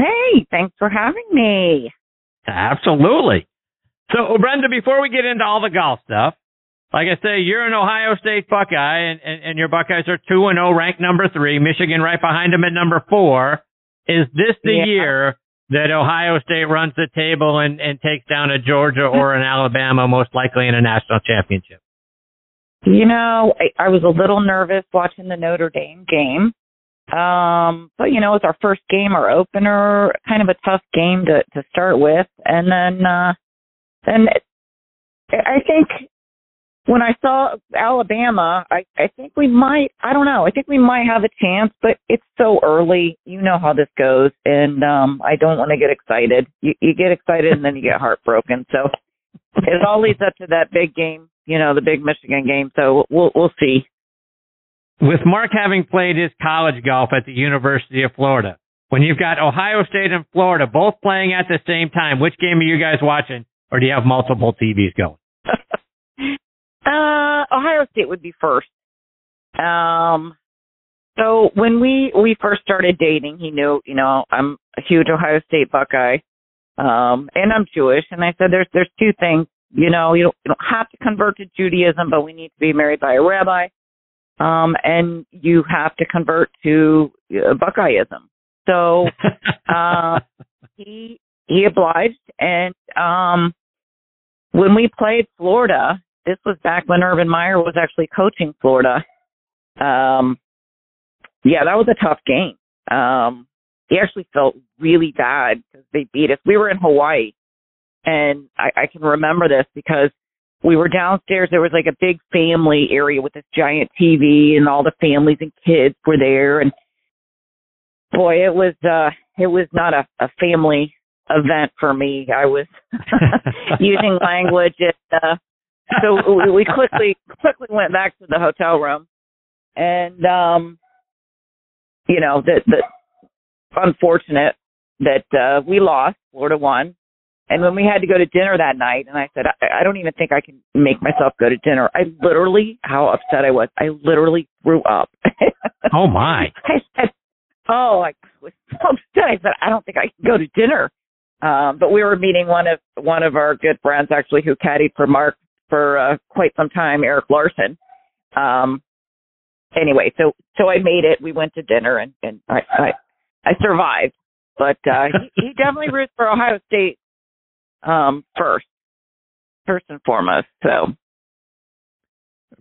Hey, thanks for having me. Absolutely. So, Brenda, before we get into all the golf stuff, like I say, you're an Ohio State Buckeye, and, and, and your Buckeyes are 2 and 0, ranked number three. Michigan right behind them at number four. Is this the Yeah. year that Ohio State runs the table and, and takes down a Georgia or an Alabama, most likely in a national championship? You know, I, I was a little nervous watching the Notre Dame game. Um, but you know, it's our first game, our opener, kind of a tough game to to start with, and then uh then it, I think when I saw Alabama, I I think we might, I don't know, I think we might have a chance, but it's so early. You know how this goes, and um I don't want to get excited. You you get excited and then you get heartbroken. So it all leads up to that big game, you know, the big Michigan game. So we'll we'll see. With Mark having played his college golf at the University of Florida, when you've got Ohio State and Florida both playing at the same time, which game are you guys watching, or do you have multiple TVs going? Uh, Ohio State would be first. Um, so when we we first started dating, he knew, you know, I'm a huge Ohio State Buckeye, um, and I'm Jewish, and I said, there's there's two things, you know, you don't, you don't have to convert to Judaism, but we need to be married by a rabbi, um, and you have to convert to uh, Buckeyeism. So uh, he he obliged, and um, when we played Florida, this was back when Urban Meyer was actually coaching Florida. Um, yeah, that was a tough game. Um, he actually felt really bad because they beat us. We were in Hawaii, and I, I can remember this because we were downstairs. There was like a big family area with this giant TV, and all the families and kids were there. And boy, it was uh, it was not a, a family event for me. I was using language and uh, so we, quickly quickly went back to the hotel room and um you know the the unfortunate that uh we lost Florida won and when we had to go to dinner that night and I said I, I don't even think I can make myself go to dinner I literally how upset I was I literally threw up Oh my! I said oh I was so upset I said I don't think I can go to dinner um but we were meeting one of one of our good friends actually who caddied for Mark for uh, quite some time, Eric Larson. Um, anyway, so so I made it. We went to dinner, and and I I, I survived. But uh, he, he definitely roots for Ohio State um, first, first and foremost. So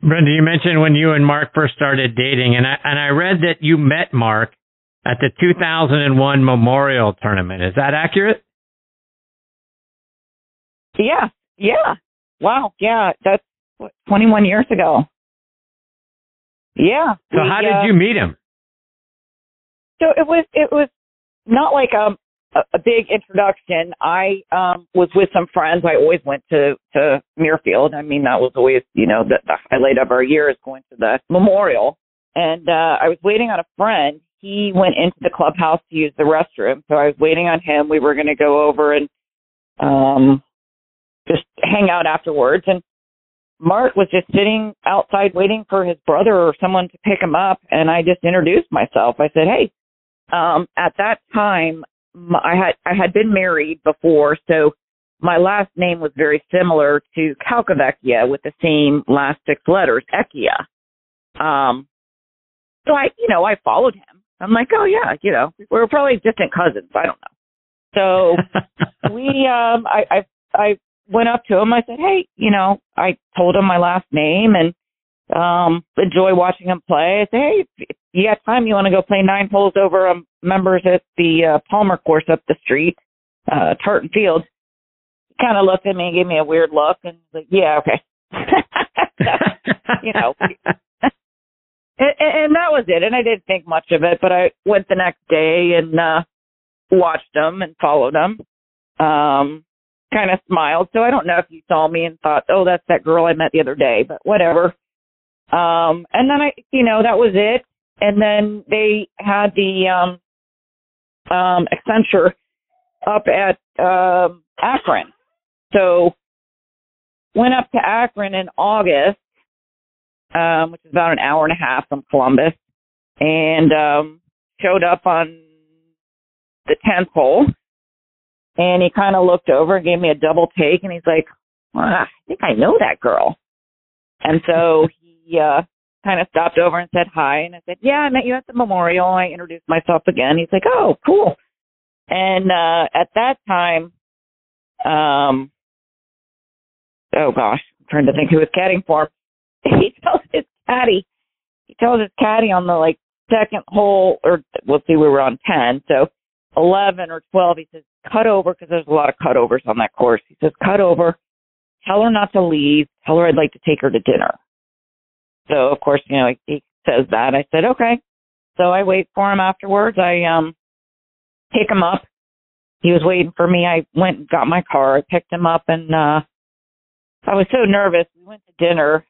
Brenda, you mentioned when you and Mark first started dating, and I and I read that you met Mark at the 2001 Memorial Tournament. Is that accurate? yeah, yeah, wow, yeah, that's what 21 years ago. Yeah. So we, how uh, did you meet him? So it was it was not like a a, a big introduction. I um was with some friends. I always went to to Muirfield. I mean that was always you know the, the highlight of our year is going to the memorial. And uh I was waiting on a friend. He went into the clubhouse to use the restroom, so I was waiting on him. We were going to go over and um just hang out afterwards. And Mark was just sitting outside waiting for his brother or someone to pick him up. And I just introduced myself. I said, Hey, um, at that time, m- I had, I had been married before. So my last name was very similar to Calcavecchia with the same last six letters, Ecchia. Um, so I, you know, I followed him. I'm like, oh yeah, you know, we're probably distant cousins. I don't know. So we um I I I went up to him. I said, "Hey, you know," I told him my last name and um enjoy watching him play. I said, "Hey, you got time, you want to go play nine holes over um, members at the uh, Palmer course up the street, uh Tartan Field." Kind of looked at me and gave me a weird look and was like, "Yeah, okay." you know. And, and that was it. And I didn't think much of it, but I went the next day and uh watched them and followed them. Um kind of smiled. So I don't know if you saw me and thought, "Oh, that's that girl I met the other day," but whatever. Um and then I, you know, that was it. And then they had the um um Accenture up at um Akron. So went up to Akron in August, um, which is about an hour and a half from Columbus, and um showed up on the tenth hole, and he kind of looked over, and gave me a double take, and he's like, well, "I think I know that girl." And so he uh kind of stopped over and said hi, and I said, "Yeah, I met you at the memorial." I introduced myself again. He's like, "Oh, cool." And uh at that time, um, oh gosh, I'm trying to think who was caddying for. He tells his caddy, he tells his caddy on the like second hole, or we'll see, we were on ten, so eleven or twelve. He says, "Cut over," because there's a lot of cutovers on that course. He says, "Cut over." Tell her not to leave. Tell her I'd like to take her to dinner. So of course, you know, he says that. I said, okay. So I wait for him afterwards. I um pick him up. He was waiting for me. I went and got my car. I picked him up and uh I was so nervous. We went to dinner,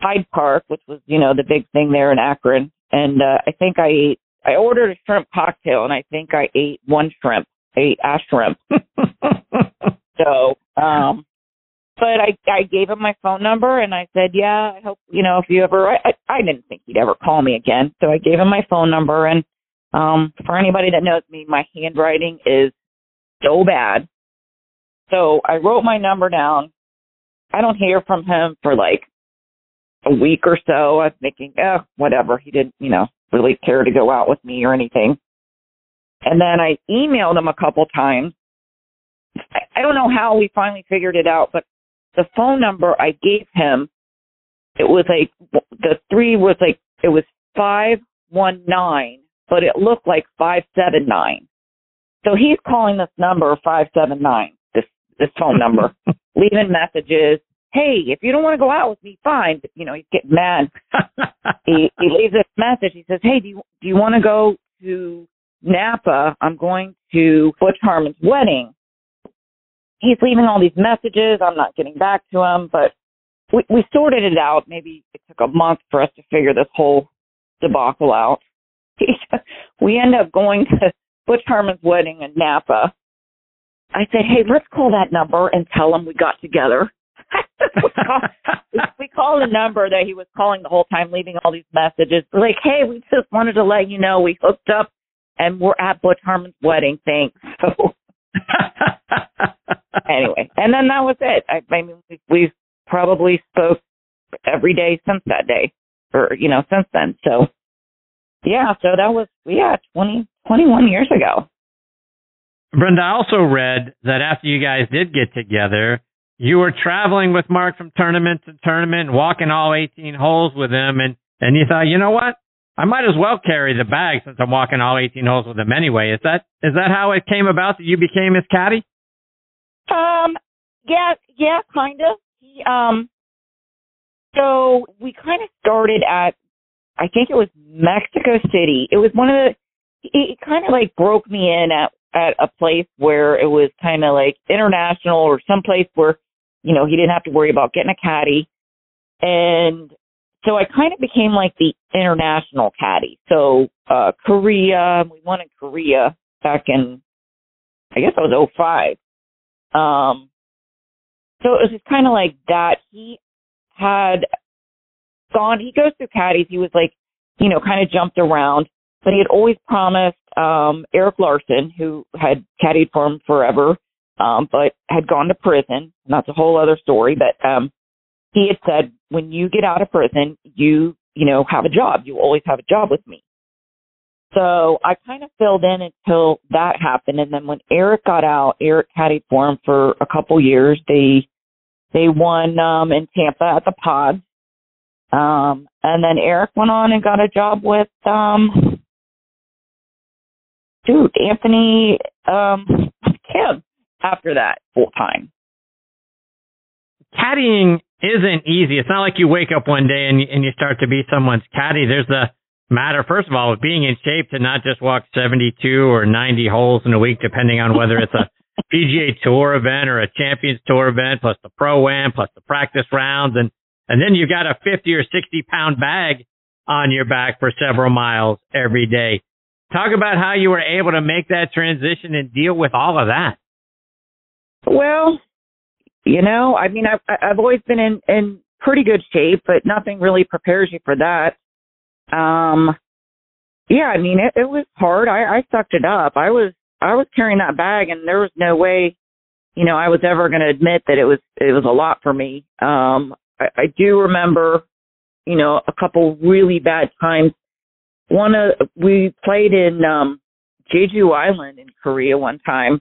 Hyde Park, which was, you know, the big thing there in Akron. And uh I think I ate I ordered a shrimp cocktail and I think I ate one shrimp. I ate a shrimp. so um but I I gave him my phone number and I said, yeah, I hope you know if you ever. I I didn't think he'd ever call me again, so I gave him my phone number. And um, for anybody that knows me, my handwriting is so bad. So I wrote my number down. I don't hear from him for like a week or so. I was thinking, oh, whatever. He didn't, you know, really care to go out with me or anything. And then I emailed him a couple times. I don't know how we finally figured it out, but the phone number I gave him, it was like the three was like it was five one nine, but it looked like five seven nine. So he's calling this number five seven nine, this this phone number, leaving messages. Hey, if you don't want to go out with me, fine. But you know, he's getting mad. he he leaves this message. He says, Hey, do you do you want to go to Napa? I'm going to Butch Harmon's wedding he's leaving all these messages. I'm not getting back to him, but we, we sorted it out. Maybe it took a month for us to figure this whole debacle out. we end up going to Butch Harmon's wedding in Napa. I said, hey, let's call that number and tell him we got together. we, call, called a number that he was calling the whole time, leaving all these messages. Like, hey, we just wanted to let you know we hooked up and we're at Butch Harmon's wedding. Thanks. So anyway, and then that was it. I, I mean, we, we've probably spoke every day since that day, or you know, since then. So, yeah, so that was yeah, twenty twenty one years ago. Brenda, I also read that after you guys did get together, you were traveling with Mark from tournament to tournament, walking all 18 holes with him, and and you thought, you know what? I might as well carry the bag since I'm walking all 18 holes with him anyway. Is that is that how it came about that you became his caddy? Um, yeah, yeah, kind of. He, um, so we kind of started at, I think it was Mexico City. It was one of the, it kind of like broke me in at at a place where it was kind of like international or some place where, you know, he didn't have to worry about getting a caddy. And so I kind of became like the international caddy. So uh Korea, we won in Korea back in I guess it was '05. Um so it was just kind of like that. He had gone he goes through caddies, he was like, you know, kind of jumped around, but he had always promised um Eric Larson, who had caddied for him forever, um, but had gone to prison. And that's a whole other story. But um he had said, when you get out of prison, you, you know, have a job. You always have a job with me. So I kind of filled in until that happened. And then when Eric got out, Eric caddied for him for a couple years. They, they won, um, in Tampa at the pod. Um, and then Eric went on and got a job with, um, dude, Anthony, um, Kim after that full time. Caddying isn't easy. It's not like you wake up one day and you, and you start to be someone's caddy. There's the matter, first of all, of being in shape to not just walk 72 or 90 holes in a week, depending on whether it's a PGA Tour event or a Champions Tour event, plus the pro am, plus the practice rounds, and and then you've got a 50 or 60 pound bag on your back for several miles every day. Talk about how you were able to make that transition and deal with all of that. Well, you know, I mean, I've I've always been in in pretty good shape, but nothing really prepares you for that. Um, yeah, I mean, it, it was hard. I I sucked it up. I was I was carrying that bag, and there was no way, you know, I was ever going to admit that it was it was a lot for me. Um, I, I do remember, you know, a couple really bad times. One of we played in um, Jeju Island in Korea one time,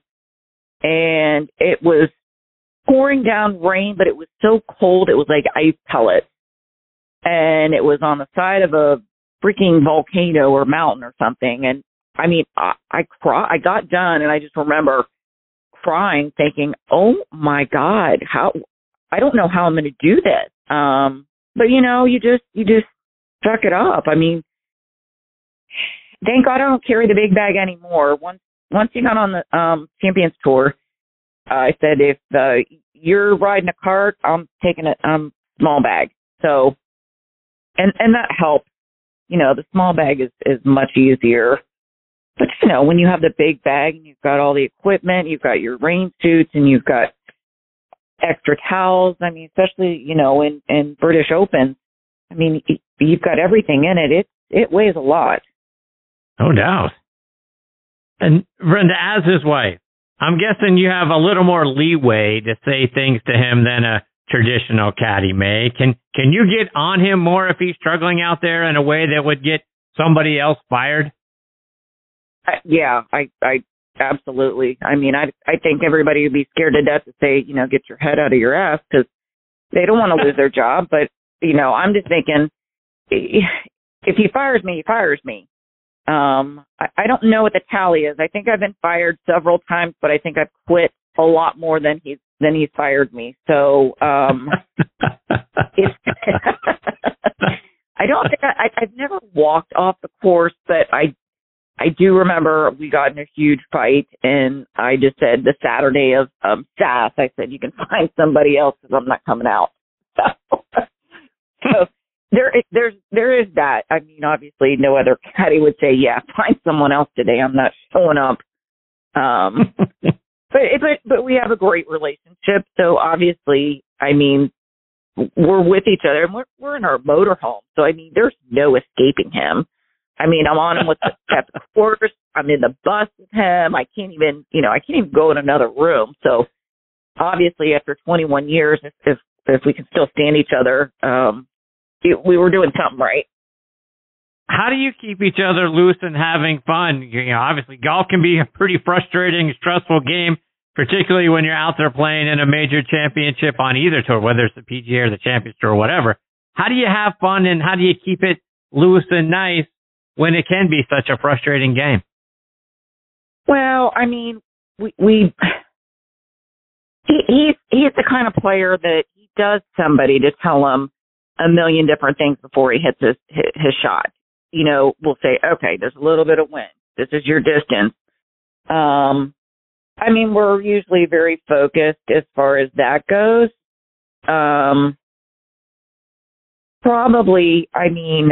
and it was pouring down rain, but it was so cold it was like ice pellets, and it was on the side of a freaking volcano or mountain or something. And I mean, I, I cry. I got done, and I just remember crying, thinking, "Oh my God, how? I don't know how I'm going to do this." Um, but you know, you just you just suck it up. I mean, thank God I don't carry the big bag anymore. Once once you got on the um Champions Tour, I said if uh, you're riding a cart, I'm taking a um small bag. So, and and that helps. You know, the small bag is is much easier but you know, when you have the big bag and you've got all the equipment, you've got your rain suits and you've got extra towels. I mean, especially you know in in British Open, I mean you've got everything in it. It it weighs a lot. No doubt. And Brenda, as his wife, I'm guessing you have a little more leeway to say things to him than a traditional caddy may. Can can you get on him more if he's struggling out there in a way that would get somebody else fired? I, yeah, I, I absolutely. I mean, I, I think everybody would be scared to death to say, you know, get your head out of your ass because they don't want to lose their job. But you know, I'm just thinking, if he fires me, he fires me. Um, I, I don't know what the tally is. I think I've been fired several times, but I think I've quit a lot more than he's than he fired me. So um, it's I don't think I, I've never walked off the course, but I I do remember we got in a huge fight, and I just said the Saturday of um, SAS, I said you can find somebody else because I'm not coming out. So, so there, there's there is that. I mean, obviously, no other caddy would say, yeah, find someone else today. I'm not showing up. Um, but but but we have a great relationship. So obviously, I mean, we're with each other, and we're we're in our motorhome. So I mean, there's no escaping him. I mean, I'm on him with the, the course. I'm in the bus with him. I can't even, you know, I can't even go in another room. So obviously, after 21 years, if if, if we can still stand each other, um, it, we were doing something right. How do you keep each other loose and having fun? You know, obviously, golf can be a pretty frustrating, stressful game, particularly when you're out there playing in a major championship on either tour, whether it's the PGA or the Champions Tour or whatever. How do you have fun and how do you keep it loose and nice when it can be such a frustrating game? Well, I mean, we we he, he's he's the kind of player that he does somebody to tell him a million different things before he hits his his shot. You know, we'll say, okay, there's a little bit of wind. This is your distance. Um, I mean, we're usually very focused as far as that goes. Um, probably, I mean,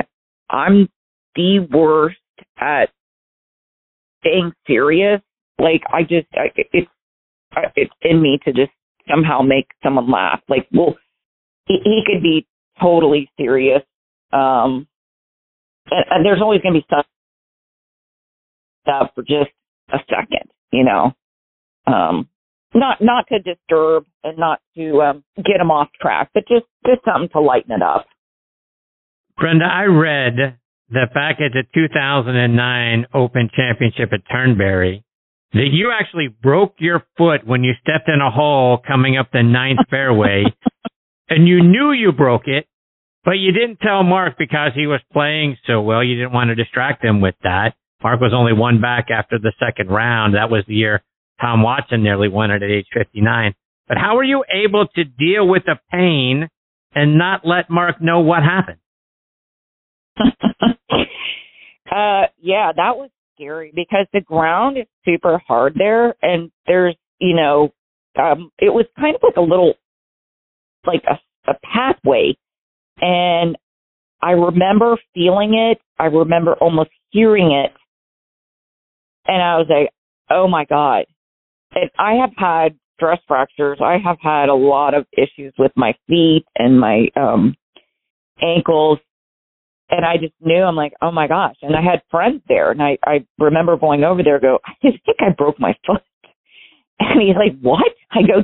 I'm the worst at staying serious. Like I just, I, it's it's in me to just somehow make someone laugh. Like, well, he, he could be totally serious, um, and, there's always going to be stuff for just a second, you know. Um, not not to disturb and not to um, get them off track, but just just something to lighten it up. Brenda, I read the fact at the 2009 Open Championship at Turnberry that you actually broke your foot when you stepped in a hole coming up the ninth fairway, and you knew you broke it, but you didn't tell Mark because he was playing so well. You didn't want to distract him with that. Mark was only one back after the second round. That was the year Tom Watson nearly won it at age 59. But how were you able to deal with the pain and not let Mark know what happened? uh, yeah, that was scary because the ground is super hard there, and there's, you know, um, it was kind of like a little, like a, a pathway, and I remember feeling it. I remember almost hearing it, and I was like, "Oh my god!" And I have had stress fractures. I have had a lot of issues with my feet and my um ankles and I just knew I'm like, oh my gosh. And I had friends there, and I I remember going over there, go, I think I broke my foot, and he's like, what? I go,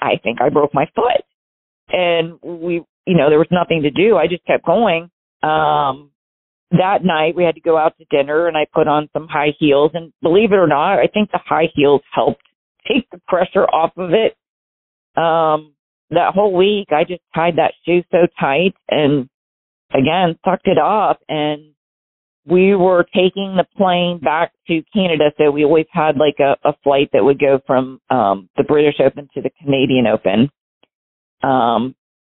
I think I broke my foot, and we, you know, there was nothing to do. I just kept going. Um, that night we had to go out to dinner, and I put on some high heels, and believe it or not, I think the high heels helped take the pressure off of it. Um, that whole week, I just tied that shoe so tight and again sucked it up and we were taking the plane back to Canada, so we always had like a, a flight that would go from um the British Open to the Canadian Open. Um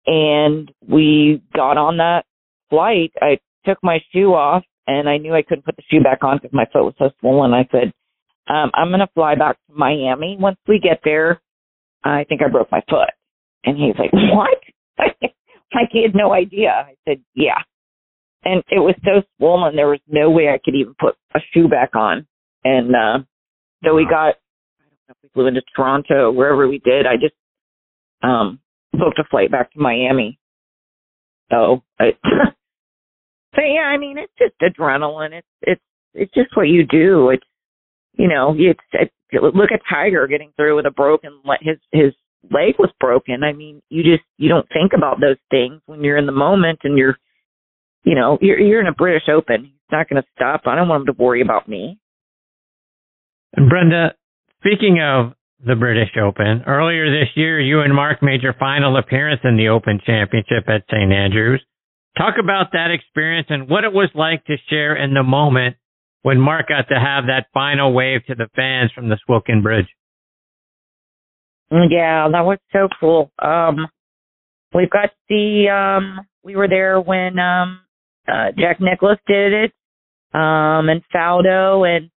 and we got on that flight. I took my shoe off and I knew I couldn't put the shoe back on because my foot was so swollen. I said, um, I'm going to fly back to Miami. Once we get there, I think I broke my foot. And he's like, what? like he had no idea. I said, yeah. And it was so swollen, there was no way I could even put a shoe back on. And uh, so we got, I don't know if we flew into Toronto, wherever we did. I just um booked a flight back to Miami. So, I, so yeah, I mean, it's just adrenaline. It's it's it's just what you do. It's you know, it's, it's look at Tiger getting through with a broken his his leg was broken. I mean, you just you don't think about those things when you're in the moment and you're you know, you're you're in a British Open. He's not going to stop. I don't want him to worry about me. And Brenda, speaking of the British Open, earlier this year you and Mark made your final appearance in the Open Championship at St. Andrews. Talk about that experience and what it was like to share in the moment when Mark got to have that final wave to the fans from the Swilcan Bridge. Yeah, that was so cool. Um, we've got see, um, we were there when, um, uh, Jack Nicklaus did it, um, and Faldo, and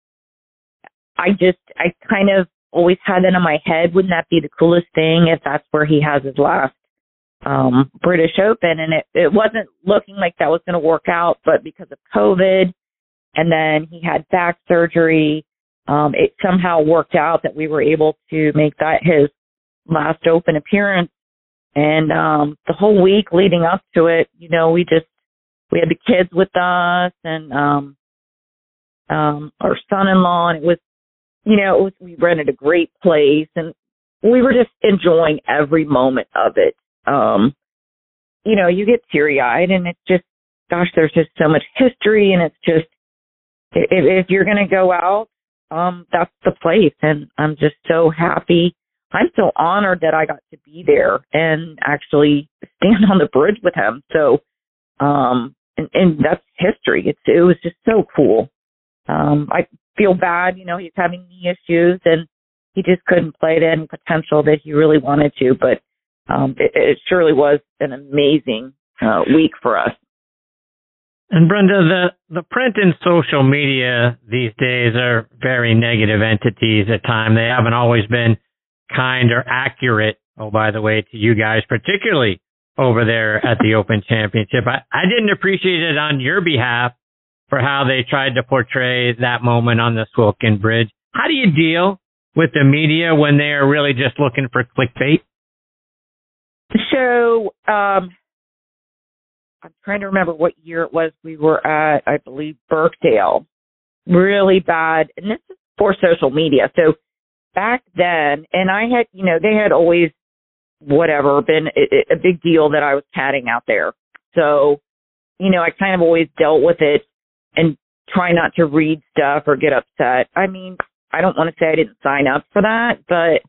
I just, I kind of always had that in my head. Wouldn't that be the coolest thing if that's where he has his last, um, British Open? And it, it wasn't looking like that was going to work out, but because of COVID, and then he had back surgery, um, it somehow worked out that we were able to make that his last open appearance. And um the whole week leading up to it, you know, we just we had the kids with us and um um our son in law and it was you know, it was we rented a great place and we were just enjoying every moment of it. Um you know, you get teary eyed and it's just gosh, there's just so much history and it's just if, if you're gonna go out, um, that's the place and I'm just so happy I'm so honored that I got to be there and actually stand on the bridge with him. So, um, and, and that's history. It's, it was just so cool. Um, I feel bad, you know, he's having knee issues and he just couldn't play to any potential that he really wanted to, but, um, it, it surely was an amazing, uh, week for us. And Brenda, the, the print and social media these days are very negative entities at times. They haven't always been kind or accurate. Oh, by the way, to you guys, particularly over there at the Open Championship. I, I didn't appreciate it on your behalf for how they tried to portray that moment on the Swilcan Bridge. How do you deal with the media when they are really just looking for clickbait? So, um, I'm trying to remember what year it was we were at, I believe, Birkdale. Really bad. And this is for social media. So back then, and I had, you know, they had always, whatever, been a, a big deal that I was chatting out there. So, you know, I kind of always dealt with it and try not to read stuff or get upset. I mean, I don't want to say I didn't sign up for that, but,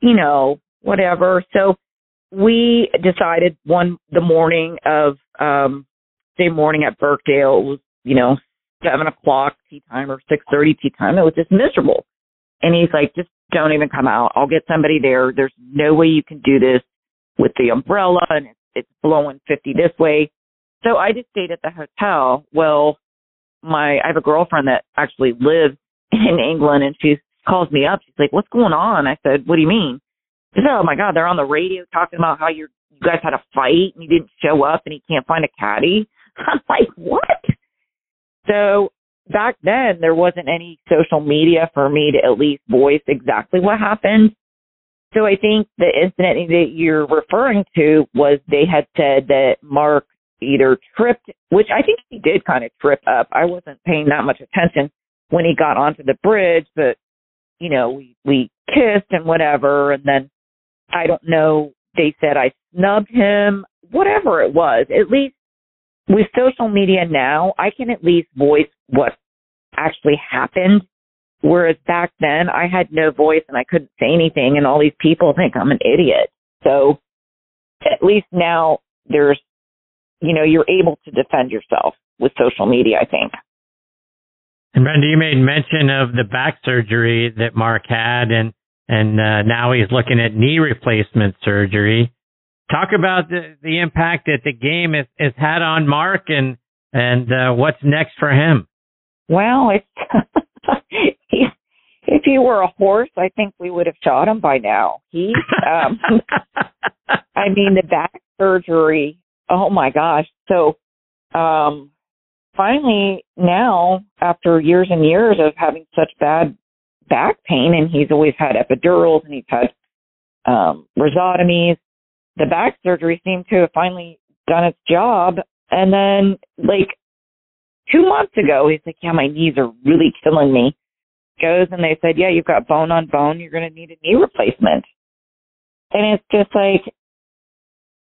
you know, whatever. So we decided one, the morning of, um, day morning at Birkdale, it was, you know, seven o'clock tee time or six thirty tee time. It was just miserable. And he's like, just don't even come out. I'll get somebody there. There's no way you can do this with the umbrella and it's, it's blowing 50 this way. So I just stayed at the hotel. Well, my, I have a girlfriend that actually lives in England and she calls me up. She's like, what's going on? I said, what do you mean? She said, oh my God, they're on the radio talking about how you're, you guys had a fight and you didn't show up and he can't find a caddy. I'm like, what? So back then there wasn't any social media for me to at least voice exactly what happened. So I think the incident that you're referring to was they had said that Mark either tripped, which I think he did kind of trip up. I wasn't paying that much attention when he got onto the bridge, but you know, we we kissed and whatever, and then I don't know. They said I snubbed him, whatever it was. At least with social media now, I can at least voice what actually happened. Whereas back then, I had no voice and I couldn't say anything, and all these people think I'm an idiot. So at least now there's, you know, you're able to defend yourself with social media, I think. And Brenda, you made mention of the back surgery that Mark had, and and uh, now he's looking at knee replacement surgery. Talk about the the impact that the game has, has had on Mark, and and uh, what's next for him. Well, it's he, if he were a horse, I think we would have shot him by now. He, um, I mean, the back surgery. Oh my gosh! So, um, finally now after years and years of having such bad back pain and he's always had epidurals and he's had um rhizotomies the back surgery seemed to have finally done its job. And then like two months ago he's like yeah my knees are really killing me. Goes and they said yeah you've got bone on bone. You're going to need a knee replacement. And it's just like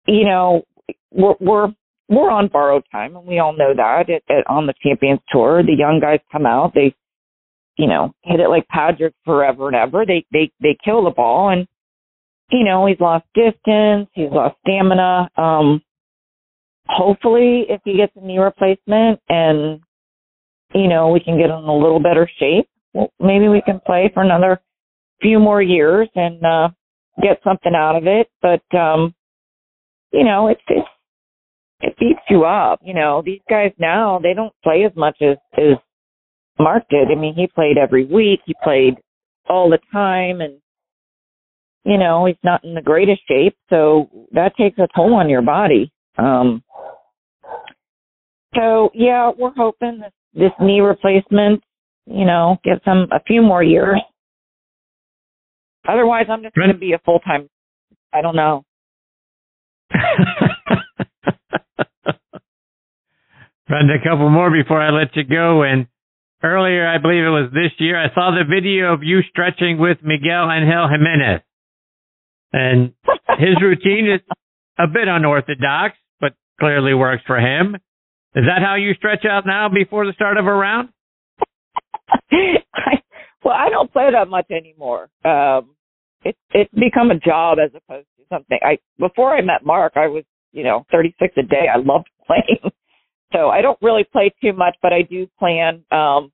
you know we're, we're we're on borrowed time, and we all know that. At, at, on the Champions Tour, the young guys come out, they, you know, hit it like Patrick forever and ever. They they they kill the ball, and you know he's lost distance, he's lost stamina. Um, hopefully, if he gets a knee replacement, and you know we can get in a little better shape, well, maybe we can play for another few more years and uh, get something out of it. But um, you know, it's it's it beats you up. You know, these guys now they don't play as much as as Mark did. I mean, he played every week. He played all the time, and you know he's not in the greatest shape. So that takes a toll on your body. Um, so yeah, we're hoping this this knee replacement, you know, gives him a few more years. Otherwise, I'm just going to be a full time. I don't know. Brenda, a couple more before I let you go. And earlier, I believe it was this year, I saw the video of you stretching with Miguel Angel Jimenez. And his routine is a bit unorthodox, but clearly works for him. Is that how you stretch out now before the start of a round? I, well, I don't play that much anymore. Um, it's it's become a job as opposed to something. I before I met Mark, I was you know 36 a day. I loved playing. So I don't really play too much, but I do plan, um,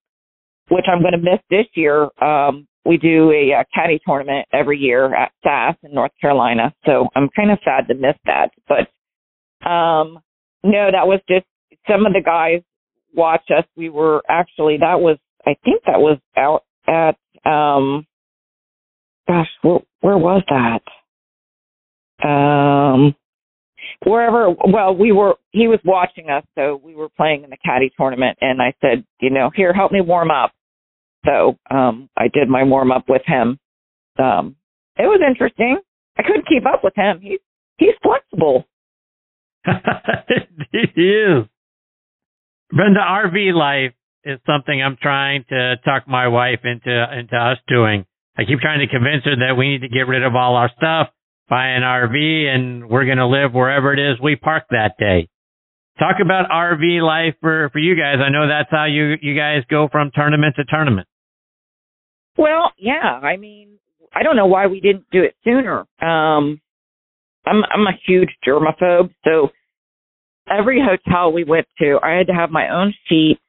which I'm going to miss this year. Um, we do a, a caddy tournament every year at SAS in North Carolina. So I'm kind of sad to miss that. But, um, no, that was just some of the guys watch us. We were actually, that was, I think that was out at, um, gosh, where, where was that? Um, wherever well we were he was watching us so we were playing in the caddy tournament and i said you know here help me warm up. So um i did my warm up with him. Um it was interesting. I couldn't keep up with him. He's he's flexible. He is. Brenda rv life is something i'm trying to talk my wife into into us doing i keep trying to convince her that we need to get rid of all our stuff buy an RV and we're going to live wherever it is we park that day. Talk about RV life for, for you guys. I know that's how you, you guys go from tournament to tournament. Well, yeah. I mean, I don't know why we didn't do it sooner. Um, I'm, I'm a huge germaphobe. So every hotel we went to, I had to have my own sheets.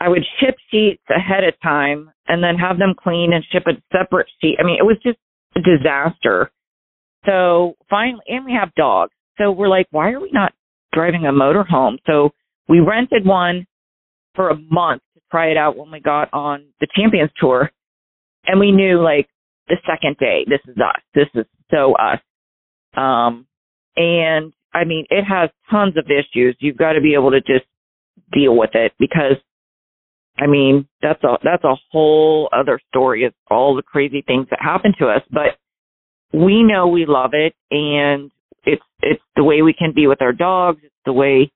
I would ship sheets ahead of time and then have them clean and ship a separate sheet. I mean, it was just a disaster. So finally, and we have dogs. So we're like, why are we not driving a motorhome? So we rented one for a month to try it out when we got on the Champions Tour. And we knew like the second day, this is us. This is so us. Um, and I mean, it has tons of issues. You've got to be able to just deal with it because I mean, that's a, that's a whole other story of all the crazy things that happen to us. But we know we love it and it's it's the way we can be with our dogs it's the way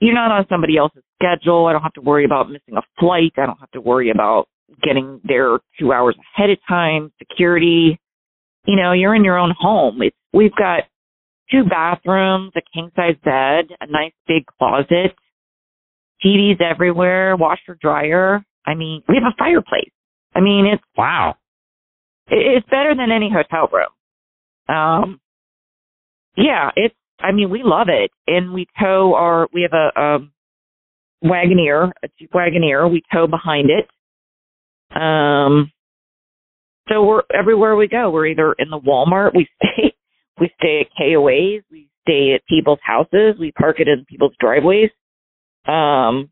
you're not on somebody else's schedule. I don't have to worry about missing a flight. I don't have to worry about getting there two hours ahead of time, security. You know, you're in your own home. It's, we've got two bathrooms, a king size bed, a nice big closet, TVs everywhere, washer dryer. I mean, we have a fireplace. I mean, it's wow. It's better than any hotel room. Um, yeah, it's. I mean, we love it, and we tow our. We have a, a Wagoneer, a Jeep Wagoneer. We tow behind it. Um, so we're everywhere we go. We're either in the Walmart. We stay. We stay at KOAs. We stay at people's houses. We park it in people's driveways. Um,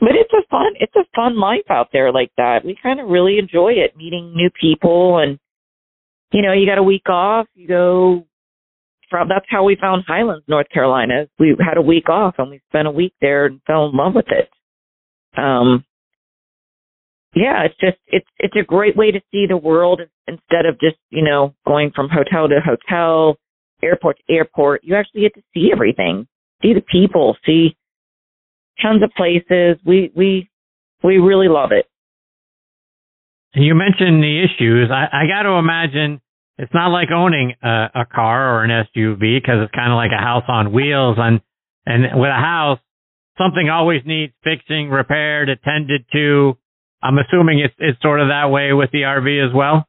but it's a fun it's a fun life out there like that. We kind of really enjoy it, meeting new people and you know, you got a week off, you go from that's how we found Highlands, North Carolina. We had a week off and we spent a week there and fell in love with it. Um yeah, it's just it's it's a great way to see the world instead of just, you know, going from hotel to hotel, airport to airport. You actually get to see everything. See the people, see tons of places. We we we really love it. You mentioned the issues. I, I got to imagine it's not like owning a, a car or an SUV because it's kind of like a house on wheels. And and with a house, something always needs fixing, repaired, attended to. I'm assuming it's it's sort of that way with the RV as well.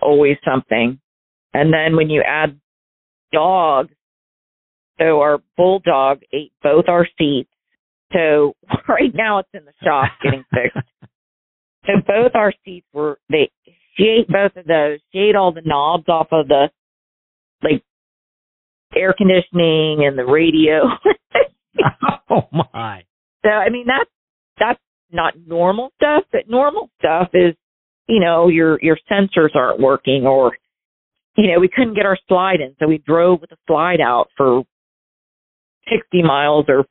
Always something. And then when you add dogs, so our bulldog ate both our seats so right now it's in the shop getting fixed. so both our seats were they she ate both of those. She ate all the knobs off of the like air conditioning and the radio. oh my. So I mean that's that's not normal stuff, but normal stuff is, you know, your your sensors aren't working or you know, we couldn't get our slide in, so we drove with the slide out for 60 miles or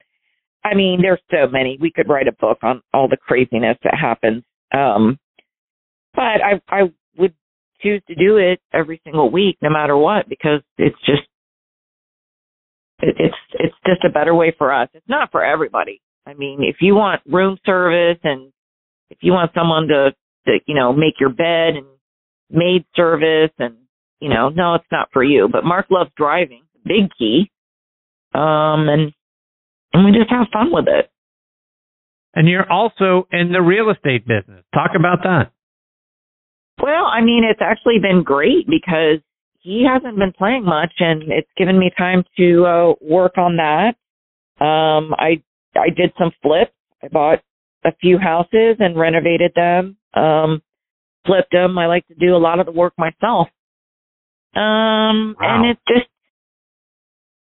I mean, there's so many. We could write a book on all the craziness that happens. Um, but I, I would choose to do it every single week, no matter what, because it's just, it, it's, it's just a better way for us. It's not for everybody. I mean, if you want room service and if you want someone to, to, you know, make your bed and maid service and, you know, no, it's not for you. But Mark loves driving, big key. Um, and and we just have fun with it. And you're also in the real estate business. Talk about that. Well, I mean, it's actually been great because he hasn't been playing much, and it's given me time to uh, work on that. Um, I I did some flips. I bought a few houses and renovated them. Um, flipped them. I like to do a lot of the work myself. Um, wow. and it's just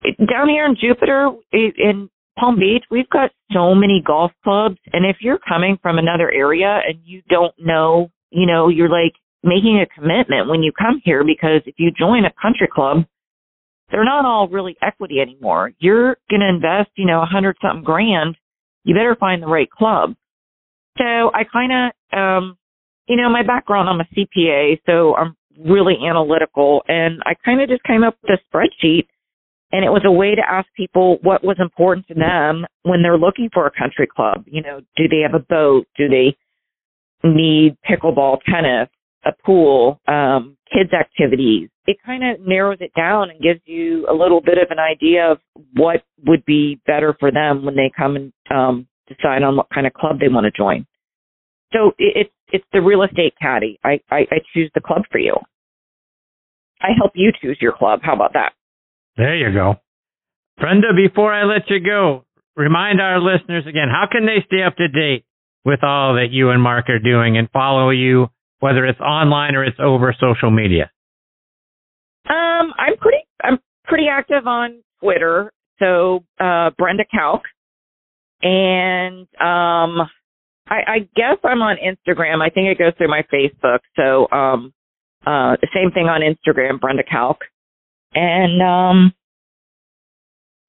it, down here in Jupiter, in Palm Beach, we've got so many golf clubs. And if you're coming from another area and you don't know, you know, you're like making a commitment when you come here because if you join a country club, they're not all really equity anymore. You're going to invest, you know, a hundred something grand. You better find the right club. So I kind of, um, you know, my background, I'm a CPA, so I'm really analytical and I kind of just came up with a spreadsheet and it was a way to ask people what was important to them when they're looking for a country club. You know, do they have a boat? Do they need pickleball, tennis, a pool, um, kids activities? It kind of narrows it down and gives you a little bit of an idea of what would be better for them when they come and um, decide on what kind of club they want to join. So it's it's the real estate caddy. I, I, I choose the club for you. I help you choose your club. How about that? There you go. Brenda, before I let you go, remind our listeners again, how can they stay up to date with all that you and Mark are doing and follow you, whether it's online or it's over social media? Um, I'm pretty, I'm pretty active on Twitter. So, uh, Brenda Kalk. And, um, I, I guess I'm on Instagram. I think it goes through my Facebook. So, um, uh, same thing on Instagram, Brenda Kalk. And um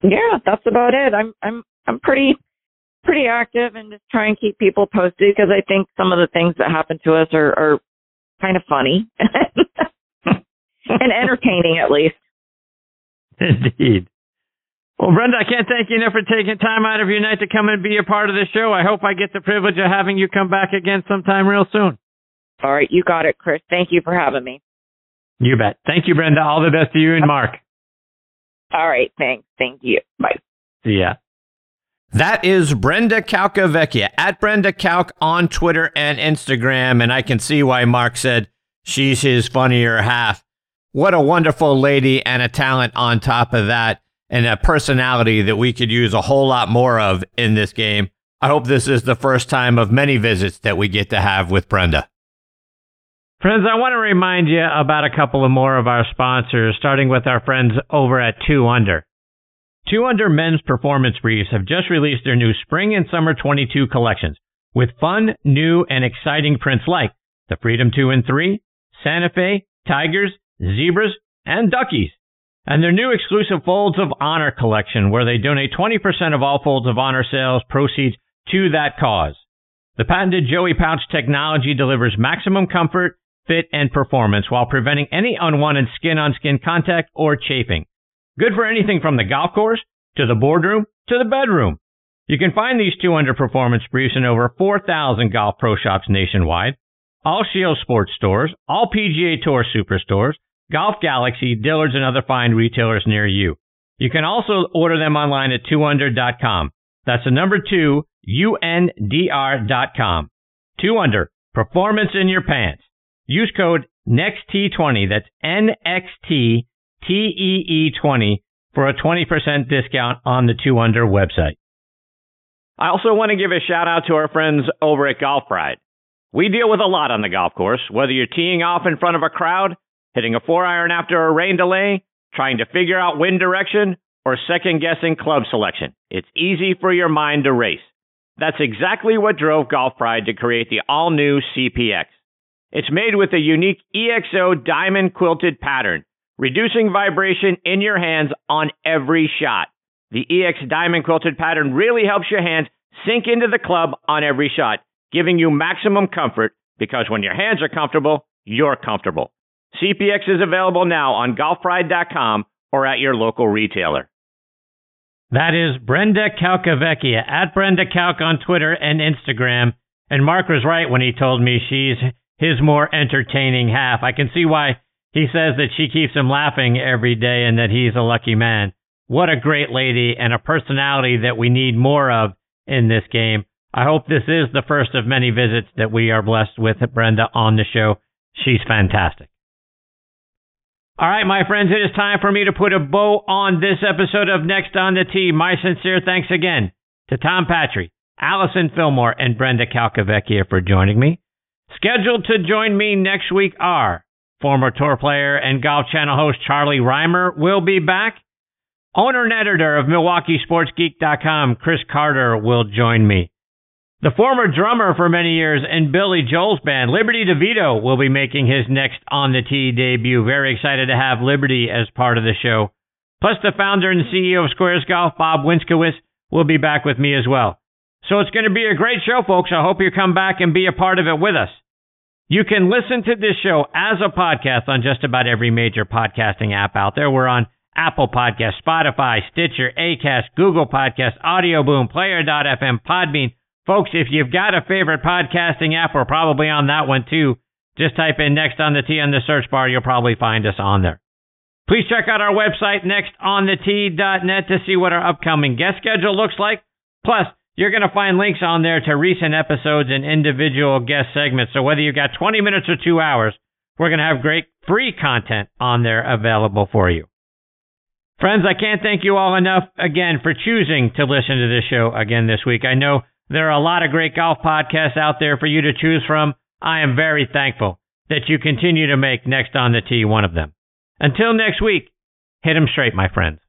yeah, that's about it. I'm I'm I'm pretty pretty active and just try and keep people posted because I think some of the things that happen to us are are kind of funny and entertaining at least. Indeed. Well, Brenda, I can't thank you enough for taking time out of your night to come and be a part of the show. I hope I get the privilege of having you come back again sometime real soon. All right, you got it, Chris. Thank you for having me. You bet. Thank you, Brenda. All the best to you and Mark. All right, thanks. Thank you. Bye. See ya. That is Brenda Calcavecchia at Brenda Calc on Twitter and Instagram. And I can see why Mark said she's his funnier half. What a wonderful lady and a talent on top of that, and a personality that we could use a whole lot more of in this game. I hope this is the first time of many visits that we get to have with Brenda. Friends, I want to remind you about a couple of more of our sponsors, starting with our friends over at 2 Under. 2 Under men's performance briefs have just released their new spring and summer 22 collections with fun, new, and exciting prints like the Freedom 2 and 3, Santa Fe, Tigers, Zebras, and Duckies. And their new exclusive Folds of Honor collection where they donate 20% of all Folds of Honor sales proceeds to that cause. The patented Joey pouch technology delivers maximum comfort, fit, and performance while preventing any unwanted skin on skin contact or chafing. Good for anything from the golf course to the boardroom to the bedroom. You can find these 2 Under performance briefs in over 4,000 golf pro shops nationwide, all Scheels sports stores, all PGA Tour superstores, Golf Galaxy, Dillard's, and other fine retailers near you. You can also order them online at 2under.com. That's the number 2, U-N-D-R.com. 2 Under, performance in your pants. Use code NEXT20, that's N-X-T-T-E-E-20 for a 20% discount on the 2 Under website. I also want to give a shout out to our friends over at Golf Pride. We deal with a lot on the golf course, whether you're teeing off in front of a crowd, hitting a four iron after a rain delay, trying to figure out wind direction, or second guessing club selection. It's easy for your mind to race. That's exactly what drove Golf Pride to create the all new CPX. It's made with a unique EXO diamond quilted pattern, reducing vibration in your hands on every shot. The EXO diamond quilted pattern really helps your hands sink into the club on every shot, giving you maximum comfort because when your hands are comfortable, you're comfortable. CPX is available now on golfpride.com or at your local retailer. That is Brenda Calcavecchia at Brenda Calc on Twitter and Instagram. And Mark was right when he told me she's his more entertaining half. I can see why he says that she keeps him laughing every day and that he's a lucky man. What a great lady and a personality that we need more of in this game. I hope this is the first of many visits that we are blessed with Brenda on the show. She's fantastic. All right, my friends, it is time for me to put a bow on this episode of Next on the Tee. My sincere thanks again to Tom Patri, Allison Fillmore, and Brenda Calcavecchia for joining me. Scheduled to join me next week are former tour player and Golf Channel host Charlie Rymer will be back. Owner and editor of MilwaukeeSportsGeek.com, Chris Carter, will join me. The former drummer for many years in Billy Joel's band, Liberty DeVitto, will be making his next On the Tee debut. Very excited to have Liberty as part of the show. Plus, the founder and CEO of Squares Golf, Bob Winskowitz, will be back with me as well. So it's going to be a great show, folks. I hope you come back and be a part of it with us. You can listen to this show as a podcast on just about every major podcasting app out there. We're on Apple Podcast, Spotify, Stitcher, Acast, Google Podcast, Audio Boom, Player.fm, Podbean, Folks, if you've got a favorite podcasting app, we're probably on that one too. Just type in Next on the Tee on the search bar. You'll probably find us on there. Please check out our website, nextonthetee.net, to see what our upcoming guest schedule looks like. Plus, you're going to find links on there to recent episodes and individual guest segments. So whether you've got 20 minutes or two hours, we're going to have great free content on there available for you. Friends, I can't thank you all enough again for choosing to listen to this show again this week. I know there are a lot of great golf podcasts out there for you to choose from. I am very thankful that you continue to make Next on the Tee one of them. Until next week, hit 'em straight, my friends.